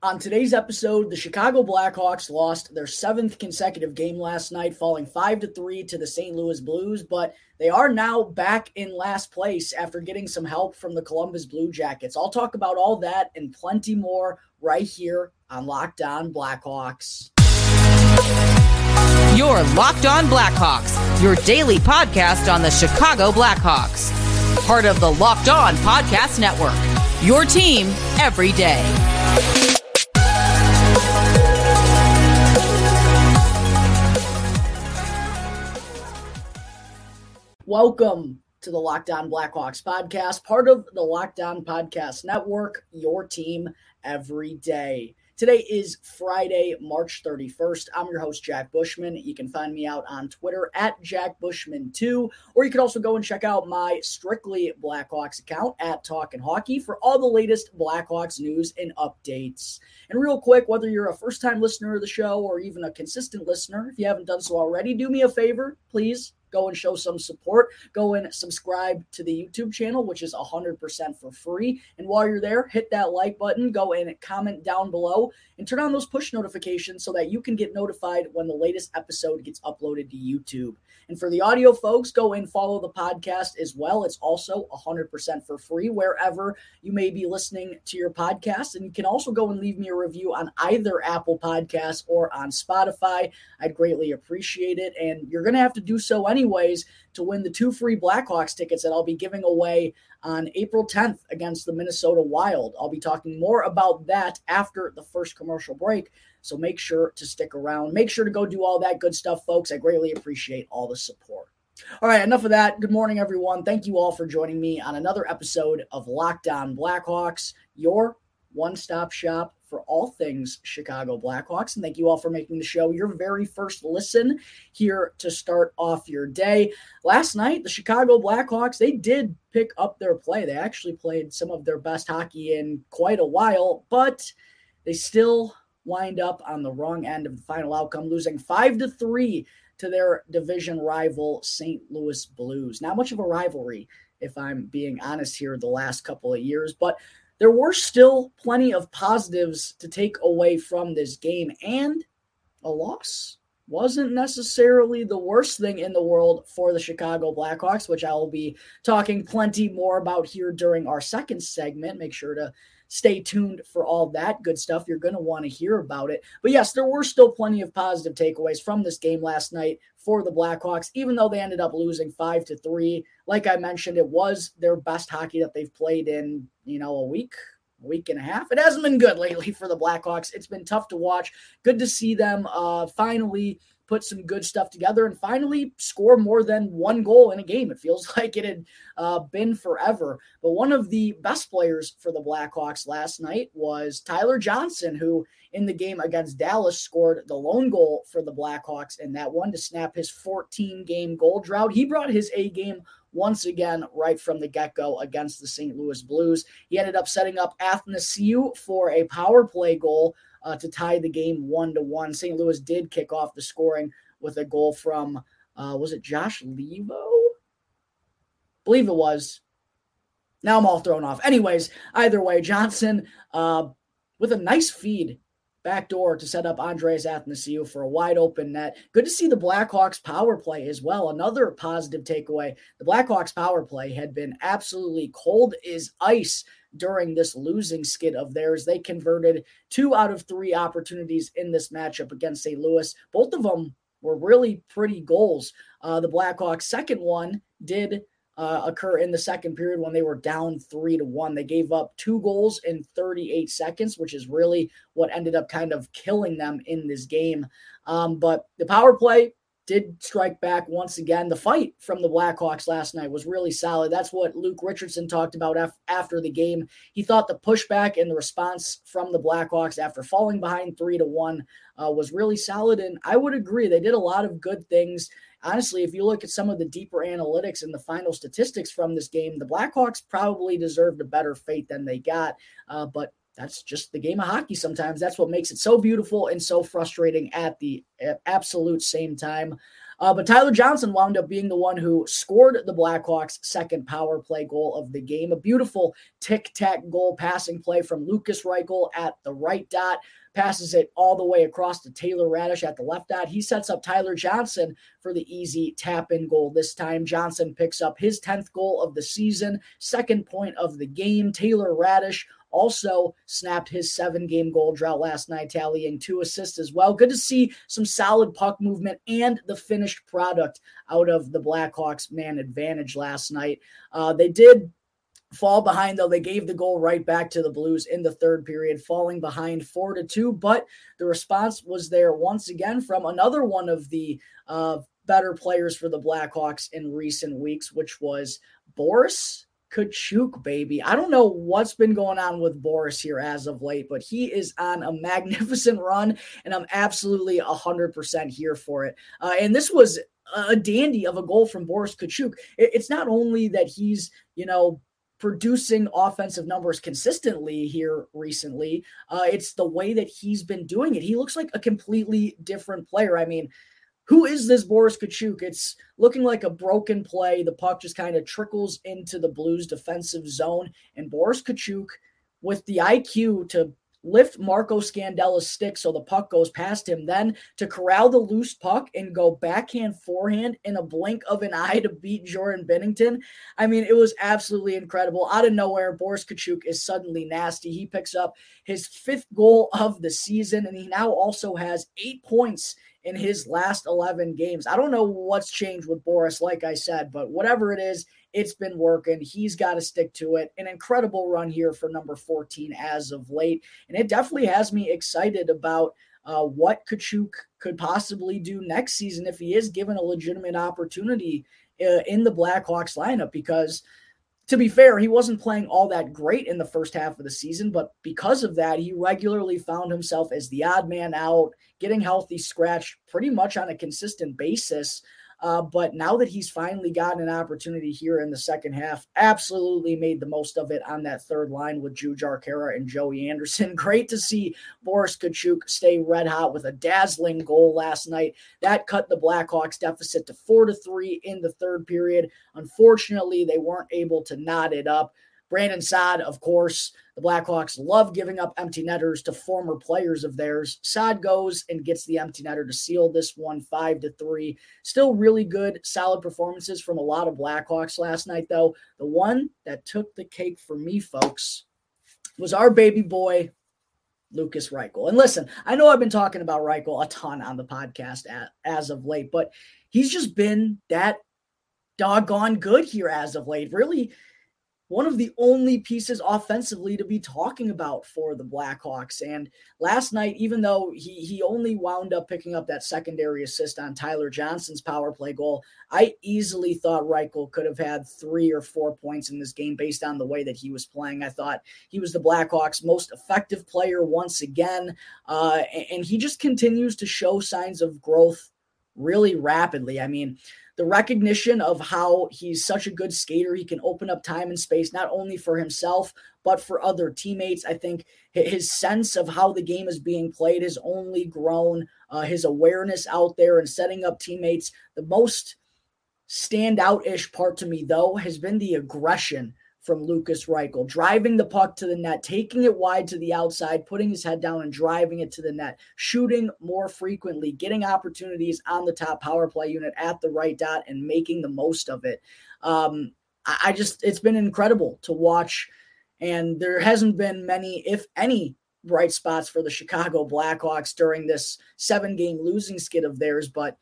On today's episode, the Chicago Blackhawks lost their seventh consecutive game last night, falling 5 to 3 to the St. Louis Blues, but they are now back in last place after getting some help from the Columbus Blue Jackets. I'll talk about all that and plenty more right here on Locked On Blackhawks. Your Locked On Blackhawks, your daily podcast on the Chicago Blackhawks. Part of the Locked On Podcast Network. Your team every day. Welcome to the Locked On Blackhawks podcast, part of the Locked On Podcast Network, your team every day. Today is Friday, March 31st. I'm your host, Jack Bushman. You can find me out on Twitter at Jack Bushman2, or you can also go and check out my Strictly Blackhawks account at Talkin' Hockey for all the latest Blackhawks news and updates. And real quick, whether you're a first time listener of the show or even a consistent listener, if you haven't done so already, do me a favor, please go and show some support. Go and subscribe to the YouTube channel, which is 100% for free. And while you're there, hit that like button, go and comment down below, and turn on those push notifications so that you can get notified when the latest episode gets uploaded to YouTube. And for the audio folks, go and follow the podcast as well. It's also 100% for free wherever you may be listening to your podcast. And you can also go and leave me a review on either Apple Podcasts or on Spotify. I'd greatly appreciate it. And you're going to have to do so anyways to win the two free Blackhawks tickets that I'll be giving away on April 10th against the Minnesota Wild. I'll be talking more about that after the first commercial break. So make sure to stick around. Make sure to go do all that good stuff, folks. I greatly appreciate all the support. All right, enough of that. Good morning, everyone. Thank you all for joining me on another episode of Locked On Blackhawks, your one stop shop for all things Chicago Blackhawks. And thank you all for making the show your very first listen here to start off your day. Last night, the Chicago Blackhawks, they did pick up their play. They actually played some of their best hockey in quite a while, but they still wind up on the wrong end of the final outcome, losing five to three to their division rival St. Louis Blues. Not much of a rivalry, if I'm being honest here, the last couple of years, but there were still plenty of positives to take away from this game, and a loss wasn't necessarily the worst thing in the world for the Chicago Blackhawks, which I will be talking plenty more about here during our second segment. Make sure to stay tuned for all that good stuff. You're going to want to hear about it. But yes, there were still plenty of positive takeaways from this game last night for the Blackhawks, even though they ended up losing five to three. Like I mentioned, it was their best hockey that they've played in, you know, a week, a week and a half. It hasn't been good lately for the Blackhawks. It's been tough to watch. Good to see them uh, finally put some good stuff together and finally score more than one goal in a game. It feels like it had uh, been forever. But one of the best players for the Blackhawks last night was Tyler Johnson, who in the game against Dallas scored the lone goal for the Blackhawks in that one to snap his 14 game goal drought. He brought his A game once again right from the get go against the St. Louis Blues. He ended up setting up Athanasiou for a power play goal uh, to tie the game one to one. St. Louis did kick off the scoring with a goal from uh, was it Josh Leivo? Believe it was. Now I'm all thrown off. Anyways, either way, Johnson uh, with a nice feed back door to set up Andreas Athanasiou for a wide open net. Good to see the Blackhawks power play as well. Another positive takeaway. The Blackhawks power play had been absolutely cold as ice during this losing skid of theirs. They converted two out of three opportunities in this matchup against St. Louis. Both of them were really pretty goals. Uh, the Blackhawks' second one did uh, occur in the second period when they were down three to one. They gave up two goals in 38 seconds, which is really what ended up kind of killing them in this game. Um, but the power play did strike back once again. The fight from the Blackhawks last night was really solid. That's what Luke Richardson talked about af- after the game. He thought the pushback and the response from the Blackhawks after falling behind three to one uh, was really solid. And I would agree, they did a lot of good things. Honestly, if you look at some of the deeper analytics and the final statistics from this game, the Blackhawks probably deserved a better fate than they got. Uh, but that's just the game of hockey sometimes. That's what makes it so beautiful and so frustrating at the absolute same time. Uh, but Tyler Johnson wound up being the one who scored the Blackhawks' second power play goal of the game. A beautiful tic tac goal passing play from Lukas Reichel at the right dot passes it all the way across to Taylor Raddysh at the left dot. He sets up Tyler Johnson for the easy tap in goal. This time, Johnson picks up his 10th goal of the season, second point of the game. Taylor Raddysh also snapped his seven game goal drought last night, tallying two assists as well. Good to see some solid puck movement and the finished product out of the Blackhawks man advantage last night. Uh, they did fall behind though they gave the goal right back to the blues in the third period falling behind four to two but the response was there once again from another one of the uh, better players for the blackhawks in recent weeks which was boris Katchouk, baby. I don't know what's been going on with Boris here as of late, but he is on a magnificent run, and I'm absolutely 100% here for it. Uh, and this was a dandy of a goal from Boris Katchouk. It's not only that he's, you know, producing offensive numbers consistently here recently. Uh, it's the way that he's been doing it. He looks like a completely different player. I mean, who is this Boris Katchouk? It's looking like a broken play. The puck just kind of trickles into the Blues defensive zone. And Boris Katchouk, with the IQ to lift Marco Scandella's stick so the puck goes past him, then to corral the loose puck and go backhand forehand in a blink of an eye to beat Jordan Binnington. I mean, it was absolutely incredible. Out of nowhere, Boris Katchouk is suddenly nasty. He picks up his fifth goal of the season, and he now also has eight points in his last 11 games. I don't know what's changed with Boris, like I said, but whatever it is, it's been working. He's got to stick to it. An incredible run here for number 14 as of late. And it definitely has me excited about uh, what Katchouk could possibly do next season if he is given a legitimate opportunity uh, in the Blackhawks lineup because – to be fair, he wasn't playing all that great in the first half of the season, but because of that, he regularly found himself as the odd man out, getting healthy scratch pretty much on a consistent basis. Uh, but now that he's finally gotten an opportunity here in the second half, absolutely made the most of it on that third line with Jujhar Khaira and Joey Anderson. Great to see Boris Katchouk stay red hot with a dazzling goal last night. That cut the Blackhawks deficit to four to three in the third period. Unfortunately, they weren't able to knot it up. Brandon Saad, of course, the Blackhawks love giving up empty netters to former players of theirs. Saad goes and gets the empty netter to seal this one five to three. Still really good, solid performances from a lot of Blackhawks last night, though. The one that took the cake for me, folks, was our baby boy, Lukas Reichel. And listen, I know I've been talking about Reichel a ton on the podcast as of late, but he's just been that doggone good here as of late. Really one of the only pieces offensively to be talking about for the Blackhawks. And last night, even though he he only wound up picking up that secondary assist on Tyler Johnson's power play goal, I easily thought Reichel could have had three or four points in this game based on the way that he was playing. I thought he was the Blackhawks' most effective player once again, uh, and he just continues to show signs of growth really rapidly. I mean the recognition of how he's such a good skater. He can open up time and space, not only for himself, but for other teammates. I think his sense of how the game is being played has only grown. Uh, his awareness out there and setting up teammates. The most standout ish part to me, though, has been the aggression from Lukas Reichel, driving the puck to the net, taking it wide to the outside, putting his head down and driving it to the net, shooting more frequently, getting opportunities on the top power play unit at the right dot and making the most of it. Um, I just, it's been incredible to watch. And there hasn't been many, if any, bright spots for the Chicago Blackhawks during this seven game losing skid of theirs. But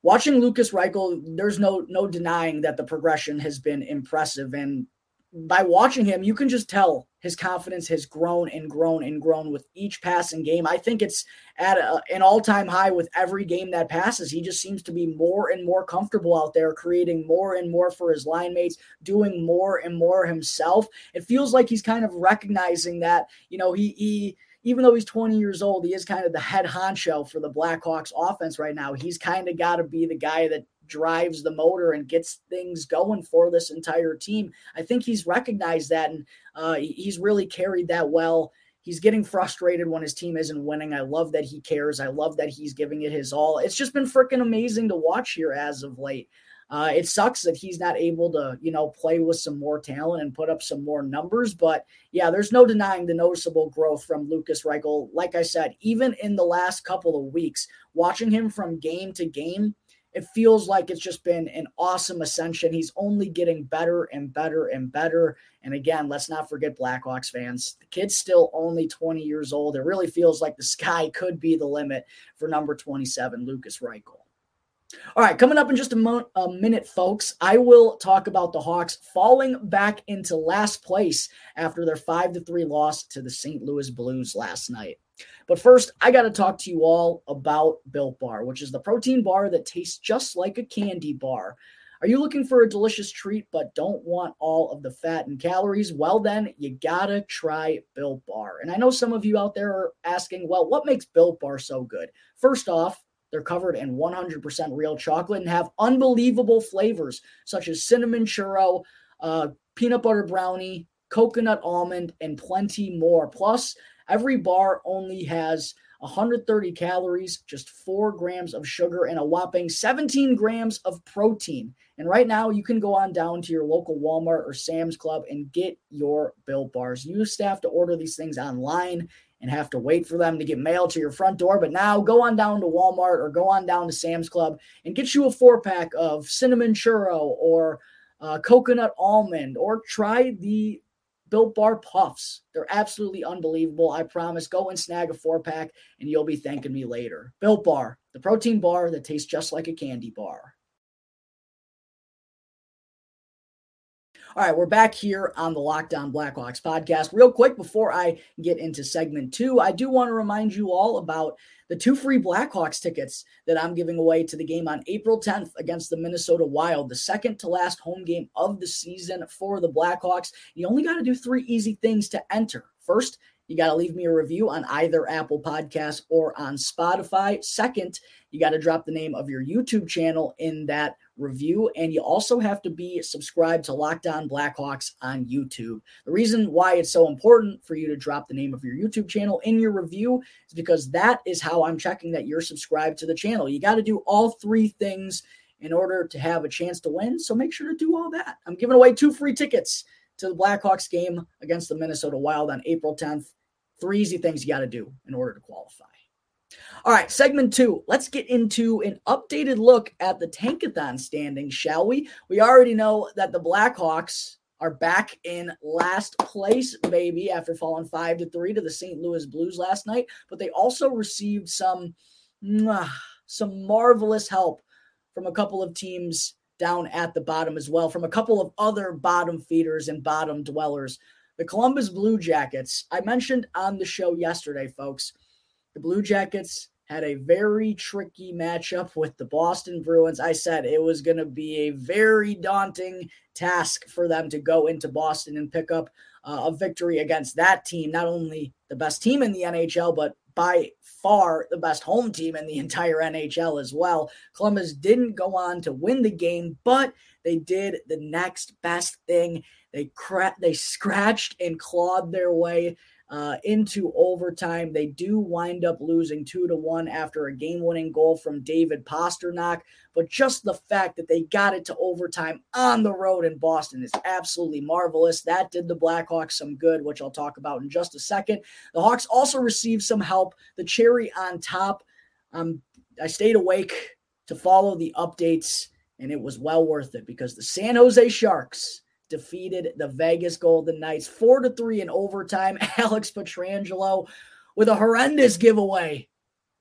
watching Lukas Reichel, there's no no denying that the progression has been impressive. And by watching him, you can just tell his confidence has grown and grown and grown with each passing game. I think it's at a, an all time high with every game that passes. He just seems to be more and more comfortable out there, creating more and more for his line mates, doing more and more himself. It feels like he's kind of recognizing that, you know, he, he, even though he's 20 years old, he is kind of the head honcho for the Blackhawks offense right now. He's kind of got to be the guy that drives the motor and gets things going for this entire team. I think he's recognized that and uh, he's really carried that well He's getting frustrated when his team isn't winning. I love that he cares. I love that he's giving it his all. It's just been freaking amazing to watch here as of late. Uh, it sucks that he's not able to, you know, play with some more talent and put up some more numbers. But yeah, there's no denying the noticeable growth from Lukas Reichel. Like I said, even in the last couple of weeks, watching him from game to game, it feels like it's just been an awesome ascension. He's only getting better and better and better. And again, let's not forget Blackhawks fans. The kid's still only 20 years old. It really feels like the sky could be the limit for number 27, Lukas Reichel. All right, coming up in just a, mo- a, minute, folks, I will talk about the Hawks falling back into last place after their 5 to 3 loss to the St. Louis Blues last night. But first, I got to talk to you all about Built Bar, which is the protein bar that tastes just like a candy bar. Are you looking for a delicious treat but don't want all of the fat and calories? Well, then you gotta try Built Bar. And I know some of you out there are asking, well, what makes Built Bar so good? First off, they're covered in 100% real chocolate and have unbelievable flavors such as cinnamon churro, uh, peanut butter brownie, coconut almond, and plenty more. Plus, Every bar only has 130 calories, just four grams of sugar, and a whopping 17 grams of protein. And right now, you can go on down to your local Walmart or Sam's Club and get your Built Bars. You used to have to order these things online and have to wait for them to get mailed to your front door. But now go on down to Walmart or go on down to Sam's Club and get you a four pack of cinnamon churro or uh, coconut almond or try the Built Bar Puffs. They're absolutely unbelievable. I promise. Go and snag a four pack and you'll be thanking me later. Built Bar, the protein bar that tastes just like a candy bar. All right, we're back here on the Locked On Blackhawks podcast. Real quick, before I get into segment two, I do want to remind you all about the two free Blackhawks tickets that I'm giving away to the game on April 10th against the Minnesota Wild, the second to last home game of the season for the Blackhawks. You only got to do three easy things to enter. First, you got to leave me a review on either Apple Podcast or on Spotify. Second, you got to drop the name of your YouTube channel in that review. And you also have to be subscribed to Locked On Blackhawks on YouTube. The reason why it's so important for you to drop the name of your YouTube channel in your review is because that is how I'm checking that you're subscribed to the channel. You got to do all three things in order to have a chance to win. So make sure to do all that. I'm giving away two free tickets to the Blackhawks game against the Minnesota Wild on April 10th. Three easy things you got to do in order to qualify. All right, segment two. Let's get into an updated look at the Tankathon standings, shall we? We already know that the Blackhawks are back in last place, baby, after falling five to three to the St. Louis Blues last night. But they also received some, some marvelous help from a couple of teams down at the bottom as well, from a couple of other bottom feeders and bottom dwellers. The Columbus Blue Jackets, I mentioned on the show yesterday, folks the Blue Jackets had a very tricky matchup with the Boston Bruins. I said it was going to be a very daunting task for them to go into Boston and pick up uh, a victory against that team, not only the best team in the NHL, but by far the best home team in the entire NHL as well. Columbus didn't go on to win the game, but they did the next best thing. They cra- they scratched and clawed their way uh, into overtime. They do wind up losing two to one after a game winning goal from David Pastrnak. But just the fact that they got it to overtime on the road in Boston is absolutely marvelous. That did the Blackhawks some good, which I'll talk about in just a second. The Hawks also received some help. The cherry on top, um, I stayed awake to follow the updates, and it was well worth it because the San Jose Sharks defeated the Vegas Golden Knights 4 to 3 in overtime. Alex Pietrangelo with a horrendous giveaway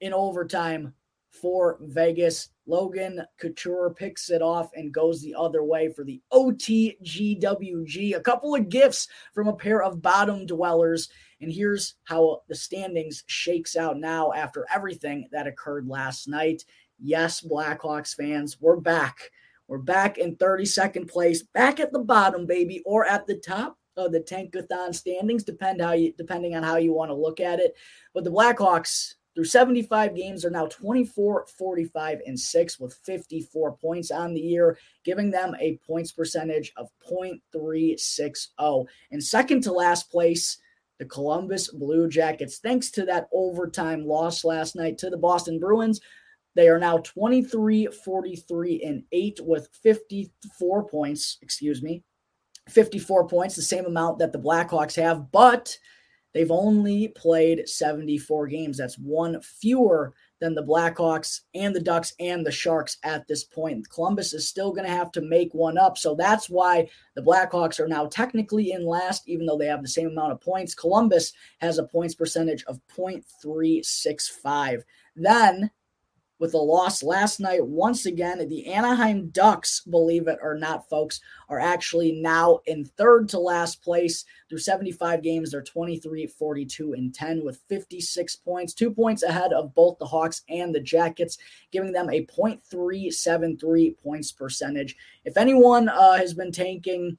in overtime for Vegas. Logan Couture picks it off and goes the other way for the OTGWG. A couple of gifts from a pair of bottom dwellers. And here's how the standings shakes out now after everything that occurred last night. Yes, Blackhawks fans, we're back. We're back in 32nd place, back at the bottom, baby, or at the top of the Tankathon standings, depend how you depending on how you want to look at it. But the Blackhawks through 75 games are now 24, 45, and 6 with 54 points on the year, giving them a points percentage of 0.360. And second to last place, the Columbus Blue Jackets. Thanks to that overtime loss last night to the Boston Bruins, they are now 23, 43, and 8 with 54 points. Excuse me. 54 points, the same amount that the Blackhawks have, but they've only played 74 games. That's one fewer than the Blackhawks and the Ducks and the Sharks at this point. Columbus is still going to have to make one up. So that's why the Blackhawks are now technically in last, even though they have the same amount of points. Columbus has a points percentage of 0.365. Then with a loss last night. Once again, the Anaheim Ducks, believe it or not, folks, are actually now in third to last place through 75 games. They're 23, 42, and 10 with 56 points, two points ahead of both the Hawks and the Jackets, giving them a 0.373 points percentage. If anyone uh, has been tanking,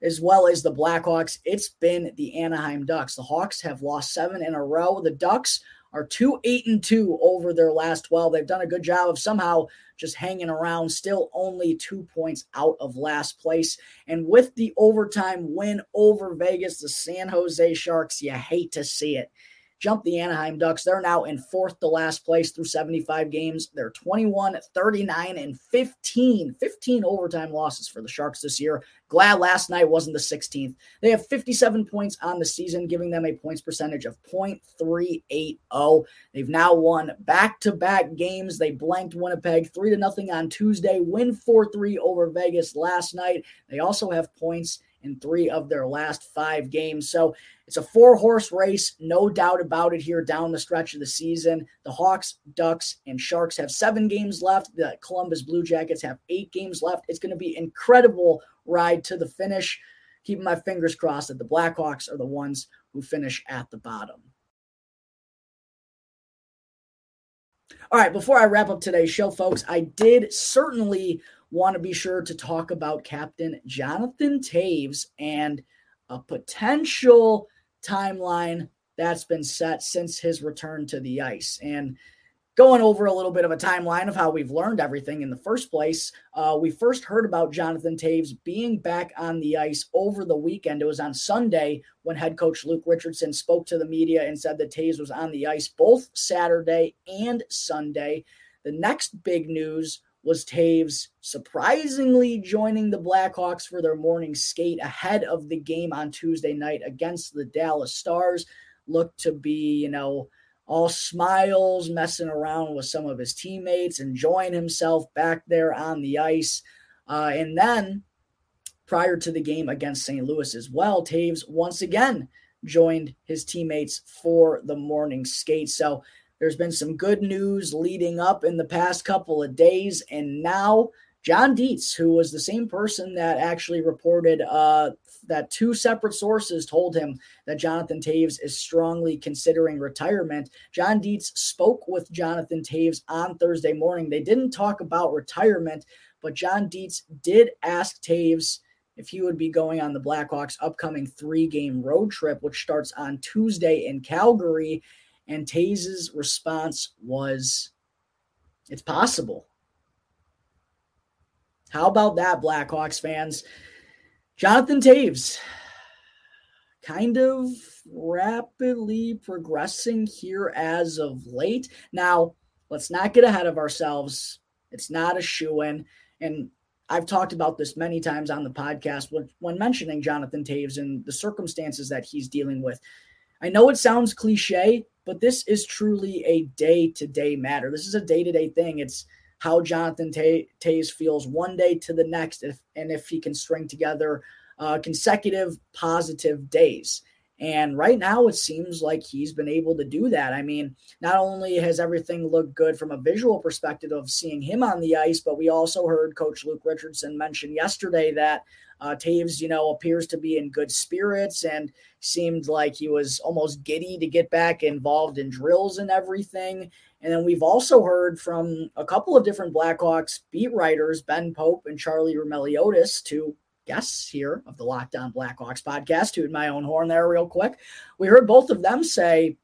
as well as the Blackhawks, it's been the Anaheim Ducks. The Hawks have lost seven in a row. The Ducks are two eight and two over their last 12. They've done a good job of somehow just hanging around, still only two points out of last place. And with the overtime win over Vegas, the San Jose Sharks, you hate to see it jumped the Anaheim Ducks. They're now in fourth to last place through 75 games. They're 21, 39, and 15. 15 overtime losses for the Sharks this year. Glad last night wasn't the 16th. They have 57 points on the season, giving them a points percentage of 0.380. They've now won back-to-back games. They blanked Winnipeg 3 to nothing on Tuesday, win 4-3 over Vegas last night. They also have points in three of their last five games. So it's a four horse race, no doubt about it, here down the stretch of the season. The Hawks, Ducks, and Sharks have seven games left. The Columbus Blue Jackets have eight games left. It's going to be incredible ride to the finish. Keeping my fingers crossed that the Blackhawks are the ones who finish at the bottom. All right, before I wrap up today's show, folks, I did certainly want to be sure to talk about Captain Jonathan Toews and a potential timeline that's been set since his return to the ice. And going over a little bit of a timeline of how we've learned everything in the first place, uh, we first heard about Jonathan Toews being back on the ice over the weekend. It was on Sunday when head coach Luke Richardson spoke to the media and said that Toews was on the ice both Saturday and Sunday. The next big news was Toews surprisingly joining the Blackhawks for their morning skate ahead of the game on Tuesday night against the Dallas Stars. Looked to be, you know, all smiles, messing around with some of his teammates, enjoying himself back there on the ice. Uh, and then prior to the game against St. Louis as well, Toews once again joined his teammates for the morning skate. So there's been some good news leading up in the past couple of days, and now John Dietz, who was the same person that actually reported uh, that two separate sources told him that Jonathan Toews is strongly considering retirement. John Dietz spoke with Jonathan Toews on Thursday morning. They didn't talk about retirement, but John Dietz did ask Toews if he would be going on the Blackhawks' upcoming three game road trip, which starts on Tuesday in Calgary. And Toews' response was, It's possible. How about that, Blackhawks fans? Jonathan Toews, kind of rapidly progressing here as of late. Now, let's not get ahead of ourselves. It's not a shoe in. And I've talked about this many times on the podcast when, when mentioning Jonathan Toews and the circumstances that he's dealing with. I know it sounds cliche, but this is truly a day to day matter. This is a day to day thing. It's how Jonathan Toews feels one day to the next, if, and if he can string together uh, consecutive positive days. And right now, it seems like he's been able to do that. I mean, not only has everything looked good from a visual perspective of seeing him on the ice, but we also heard Coach Luke Richardson mention yesterday that uh, Toews, you know, appears to be in good spirits and seemed like he was almost giddy to get back involved in drills and everything. And then we've also heard from a couple of different Blackhawks beat writers, Ben Pope and Charlie Roumeliotis, two guests here of the Locked On Blackhawks podcast, to my own horn there real quick. We heard both of them say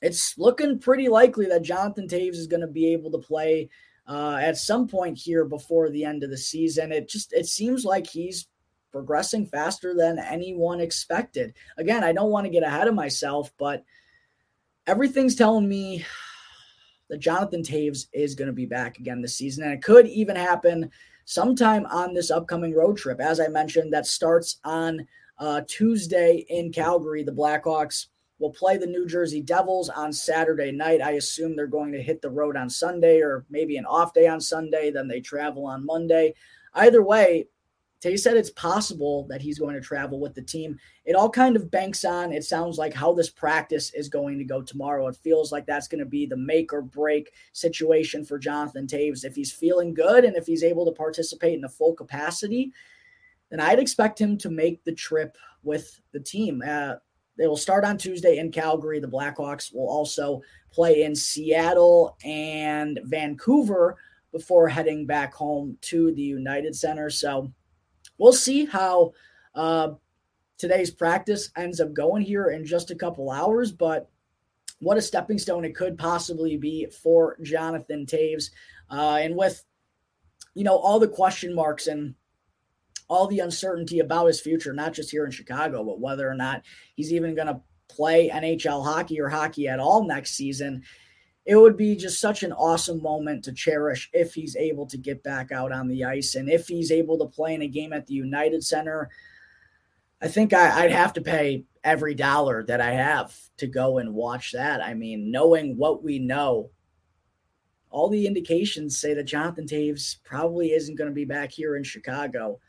it's looking pretty likely that Jonathan Toews is going to be able to play uh, at some point here before the end of the season. It just it seems like he's progressing faster than anyone expected. Again, I don't want to get ahead of myself, but everything's telling me that Jonathan Toews is going to be back again this season. And it could even happen sometime on this upcoming road trip. As I mentioned, that starts on uh, Tuesday in Calgary. The Blackhawks will play the New Jersey Devils on Saturday night. I assume they're going to hit the road on Sunday or maybe an off day on Sunday. Then they travel on Monday. Either way, Toews said it's possible that he's going to travel with the team. It all kind of banks on, it sounds like, how this practice is going to go tomorrow. It feels like that's going to be the make or break situation for Jonathan Toews. If he's feeling good and if he's able to participate in a full capacity, then I'd expect him to make the trip with the team. Uh, they will start on Tuesday in Calgary. The Blackhawks will also play in Seattle and Vancouver before heading back home to the United Center. So, we'll see how uh, today's practice ends up going here in just a couple hours. But what a stepping stone it could possibly be for Jonathan Toews. Uh, and with, you know, all the question marks and all the uncertainty about his future, not just here in Chicago, but whether or not he's even going to play NHL hockey or hockey at all next season it would be just such an awesome moment to cherish if he's able to get back out on the ice and if he's able to play in a game at the United Center. I think I, would have to pay every dollar that I have to go and watch that. I mean, knowing what we know, all the indications say that Jonathan Toews probably isn't going to be back here in Chicago.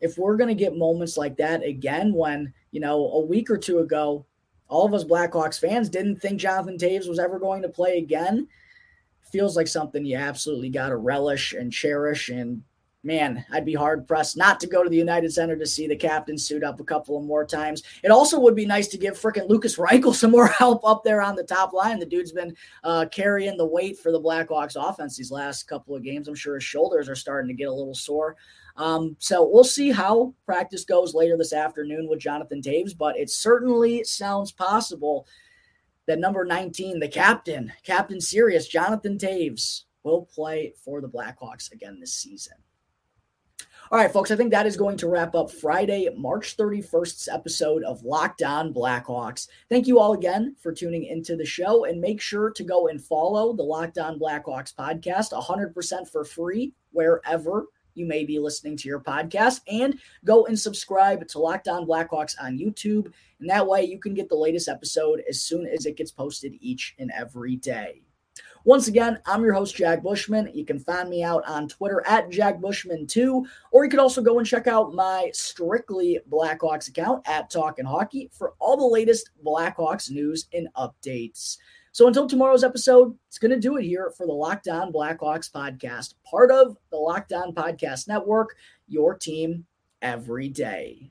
If we're going to get moments like that again, when, you know, a week or two ago, all of us Blackhawks fans didn't think Jonathan Toews was ever going to play again. Feels like something you absolutely got to relish and cherish. And man, I'd be hard pressed not to go to the United Center to see the captain suit up a couple of more times. It also would be nice to give freaking Lukas Reichel some more help up there on the top line. The dude's been uh, carrying the weight for the Blackhawks offense these last couple of games. I'm sure his shoulders are starting to get a little sore. Um, so we'll see how practice goes later this afternoon with Jonathan Toews, but it certainly sounds possible that number 19, the captain, Captain Serious, Jonathan Toews, will play for the Blackhawks again this season. All right, folks, I think that is going to wrap up Friday, March 31st's episode of Locked On Blackhawks. Thank you all again for tuning into the show and make sure to go and follow the Locked On Blackhawks podcast 100% for free wherever you may be listening to your podcast. And go and subscribe to Locked On Blackhawks on YouTube. And that way you can get the latest episode as soon as it gets posted each and every day. Once again, I'm your host, Jack Bushman. You can find me out on Twitter at Jack Bushman2, or you can also go and check out my Strictly Blackhawks account at Talking Hockey for all the latest Blackhawks news and updates. So until tomorrow's episode, it's going to do it here for the Locked On Blackhawks podcast, part of the Locked On Podcast Network, your team every day.